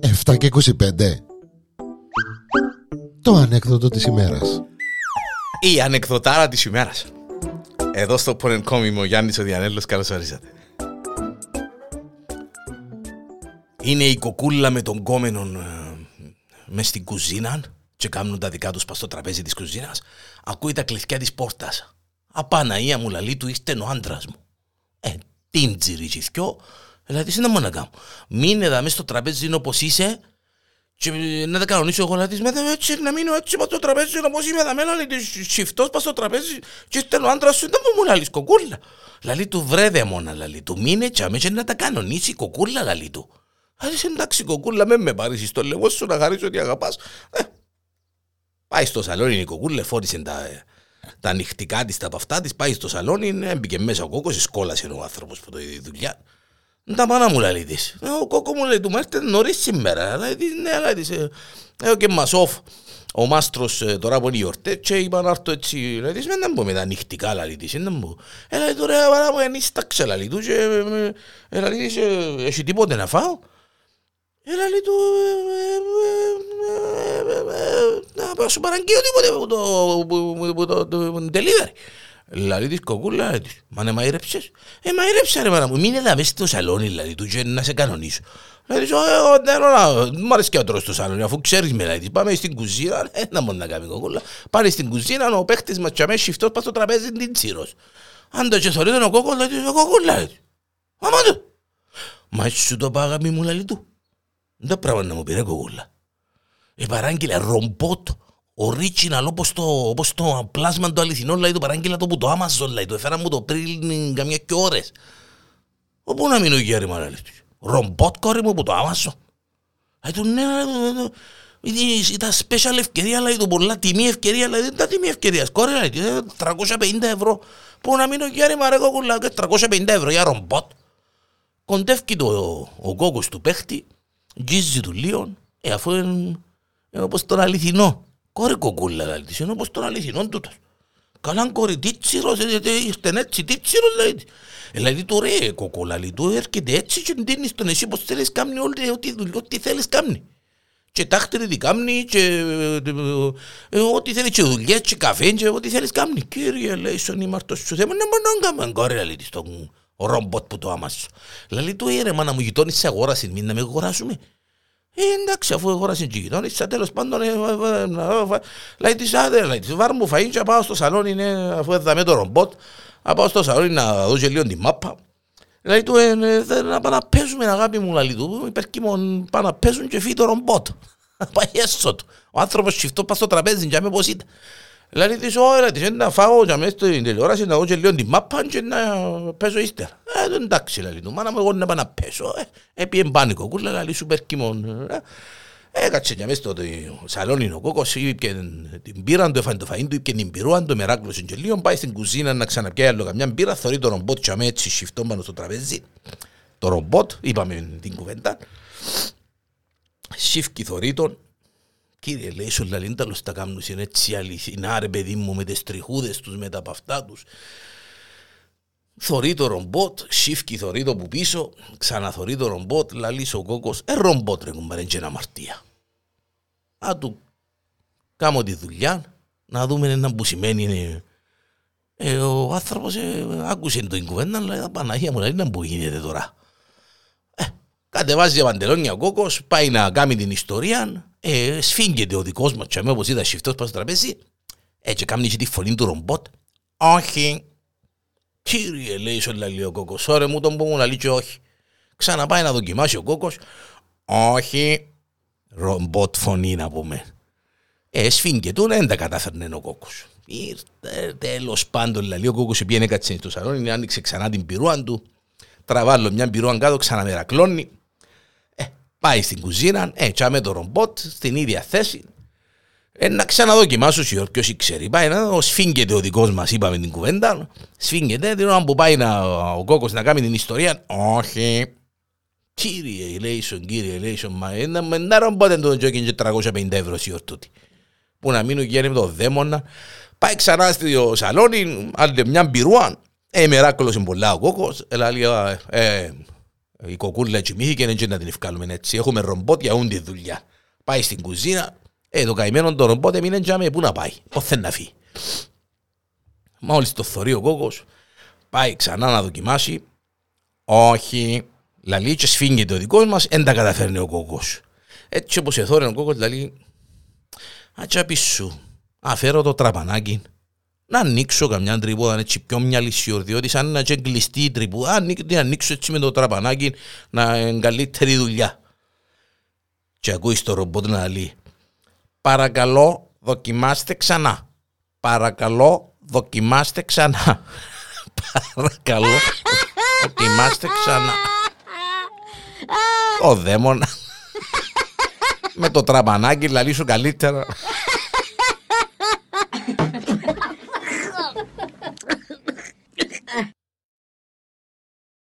Εφτά και 25 Το ανέκδοτο της ημέρας. Η ανεκδοτάρα της ημέρας. Εδώ στο Πονενκόμι μου ο Γιάννης ο Διανέλος καλώς ορίσατε. Είναι η κοκούλα με τον κόμενον ε, μες στην κουζίνα και κάνουν τα δικά τους πας στο τραπέζι της κουζίνας. Ακούει τα κλειδιά της πόρτας. Απαναία μου λαλή του είστε ο άντρας μου Ε, την τσιριτσιθκιό Δηλαδή, τι να μου να κάνω. Μείνε εδώ στο τραπέζι όπως είσαι και να τα κανονίσω εγώ να της μέτε έτσι να μείνω έτσι πας στο τραπέζι όπως είμαι εδώ μέλα λέει σιφτός πας στο τραπέζι και είστε ο άντρας σου δεν μου λαλείς κοκούλα. Λαλή του βρε δαιμόνα λαλή του μείνε τσάμε και να τα κανονίσει κοκούλα λαλή του. Αλλά εντάξει κοκούλα με με πάρεις στο λεγό σου να χαρίσω ότι αγαπάς. Ε, πάει στο σαλόνι η κοκούλα φόρησε τα, τα νυχτικά της, τα από αυτά της, πάει στο σαλόνι, έμπηκε μέσα ο κόκκος, σκόλασε ο άνθρωπος που το είδε δουλειά. Τα μάνα μου λέει της. Ε, ο κόκκος μου λέει του έρθετε νωρίς σήμερα. Λέει της, ναι, λέει της. Ε, έχω και μασόφ ο μάστρος ε, τώρα που είναι γιορτέ και είπα να έρθω έτσι. Λέει της, δεν μπορώ με τα νυχτικά, λέει της. Δεν μπορώ. Ε, λέει τώρα, παρά μου ενίσταξε, λέει τους. Και λέει της, έχει τίποτε να φάω. Ε, λέει του, να σου παραγγείλω τίποτε που το delivery. Λαλή της κοκούλα, λέει της, μα ναι μαϊρέψες. Ε, μαϊρέψα ρε μάνα μου, μην εδώ μέσα στο σαλόνι, λαλή του, και να σε κανονίσω. Λέει της, εγώ δεν να, μου αρέσει και ο τρως στο σαλόνι, αφού ξέρεις με, λέει της, πάμε στην κουζίνα, ε, να μόνο να κάνει κοκούλα. Πάνε στην κουζίνα, ο παίχτης μας και αμέσως shiftός πας στο τραπέζι την τσίρος. Αν το και θωρεί τον ο κόκκος, λέει της, ο κοκούλα, λέει της. Μαμά του. Μα έτσι σου το πάγα μη μου, λαλή του. Δεν πράγμα να μου πήρε κοκούλα. Ε, παράγγειλε ρομπότ original όπως το, όπως το πλάσμα του αληθινό λέει το παράγγειλα το που το Amazon λέει το έφερα μου το πριν καμιά και ώρες. Όπου να μείνω γέρι μα λέει ρομπότ κόρη μου που το Amazon. Λέει του ναι ήταν special ευκαιρία λέει το πολλά τιμή ευκαιρία λέει δεν ήταν τιμή ευκαιρίας κόρη λέει 350 ευρώ. Που να μείνω γέρι μα ρε κόκκουλα 350 ευρώ για ρομπότ. Κοντεύει το ο κόκκος του παίχτη γκίζει του λίον ε, αφού είναι όπως τον αληθινό Κόρη κοκούλα λέει της, είναι όπως τον αληθινόν τούτος. Καλά κόρη, τίτσιρος, ήρθεν έτσι τίτσιρος λέει της. Δηλαδή του ρε κοκούλα, λέει του έρχεται έτσι και δίνεις τον εσύ πως θέλεις κάμνη όλη ό,τι δουλειά, ό,τι θέλεις κάμνη. Και τάχτερη τι κάμνη και ό,τι θέλεις και δουλειά και καφέ και ό,τι θέλεις κάμνη. Κύριε λέει στον ήμαρτος σου θέμα, να μόνο κάνουμε κόρη λέει της τον ρομπότ που το άμασο. Δηλαδή του ρε μάνα μου γειτόνις σε αγόραση, μην να με αγοράσουμε. Ε, εντάξει, αφού αγόρασε και γειτόνισσα, τέλος πάντων, λέει της άδε, λέει της βάρ μου φαΐν και πάω στο σαλόνι, αφού έδαμε το ρομπότ, να πάω στο σαλόνι να δω και λίγο τη μάπα. Λέει του, θέλω να πάμε να παίζουμε αγάπη μου, λέει του, υπερκείμον πάμε να παίζουν και φύγει το ρομπότ. Πάει έσω του. Ο άνθρωπος σιφτώ πάει στο τραπέζι και πώς ήταν. Δηλαδή της ώρα της να φάω και μέσα στην τηλεόραση να δω και λίγο τη μάπα και να παίζω ύστερα. Ε, εντάξει, λέει του, μάνα μου εγώ να πάω να παίζω. Ε, πήγε μπάνικο, κούλα, λέει σούπερ κιμόν. Έκατσε και μέσα στο σαλόνι ο κόκκος, είπε την πύρα του, έφανε το φαΐν του, είπε την πυρούαν του, μεράκλωσε και λίγο, πάει στην κουζίνα να ξαναπιάει άλλο καμιά μπύρα, θωρεί το ρομπότ και αμέ έτσι σιφτό πάνω στο τραπέζι. Το ρομπότ, είπαμε την κουβέντα, σιφκι θωρεί τον, Κύριε λέει σου λαλίνταλος τα κάνουν είναι έτσι αληθινά ρε παιδί μου με τις τριχούδες τους με τα παυτά τους. Θωρεί το ρομπότ, σίφκι θωρεί το που πίσω, ξαναθωρεί το ρομπότ, λαλείς ο κόκκος, ε ρομπότ ρε κουμπάρε και αμαρτία. Α του κάνω τη δουλειά, να δούμε ένα που σημαίνει είναι. Ε, ο άνθρωπος ε, άκουσε το κουβέντα, λέει Παναγία μου, λέει να που γίνεται τώρα. Ε, κατεβάζει παντελόνια ο κόκκος, πάει να κάνει την ιστορία, ε, σφίγγεται ο δικός μας, και όπως είδα σιφτός πάνω στο τραπέζι, έτσι κάνει και τη φωνή του ρομπότ. Όχι. Κύριε, λέει σου λέει ο κόκκος, ωραία μου τον πω να λέει και όχι. Ξαναπάει να δοκιμάσει ο κόκκος. Όχι. Ρομπότ φωνή να πούμε. Ε, σφίγγεται, δεν τα κατάφερνε ο κόκκος. Ήρθε τέλος πάντων, λέει ο κόκκος πήγαινε κάτσε στο σαλόνι, άνοιξε ξανά την πυρούαν του, τραβάλλω μια πυρούαν κάτω, ξαναμερακλώνει, Πάει στην κουζίνα, ε, τσάμε το ρομπότ στην ίδια θέση. Ε, να ξαναδοκιμάσω σιωρ, ποιος ξέρει. Πάει να ο σφίγγεται ο δικός μας, είπαμε την κουβέντα. Σφίγγεται, την ώρα που πάει να, ο κόκκος να κάνει την ιστορία. Όχι. Κύριε Ελέησον, κύριε Ελέησον, μα ένα μεντά ρομπότ το τζόκιν και 350 ευρώ σιωρ τούτη. Που να μείνω και με το δαίμονα. Πάει ξανά στο σαλόνι, άλλη μια μπυρούα. Ε, μεράκολος είναι πολλά ο κόκκος. Ε, λέει, ε, ε, η κοκούλα τσιμήθηκε, δεν να την ευκάλουμε έτσι. Έχουμε ρομπότ για ούντι δουλειά. Πάει στην κουζίνα. Ε, το καημένο το ρομπότ έμεινε τζάμε, πού να πάει. Πώς θέλει να φύγει. Μόλις το θωρεί ο κόκκος, πάει ξανά να δοκιμάσει. Όχι. Λαλή και σφίγγεται ο δικός μας, δεν τα καταφέρνει ο κόκκος. Έτσι όπως εθώρε ο κόκκος, λαλή, ατσάπι σου, αφαίρω το τραπανάκι, να ανοίξω καμιά τρυπούδα έτσι πιο μια λυσιόρ, διότι σαν να και κλειστεί η τρυπούδα, να ανοίξω έτσι με το τραπανάκι να είναι καλύτερη δουλειά. Και ακούεις το ρομπότ να λέει, παρακαλώ δοκιμάστε ξανά. Παρακαλώ δοκιμάστε ξανά. Παρακαλώ δοκιμάστε ξανά. Ο δαίμονα με το τραπανάκι λαλή σου καλύτερα.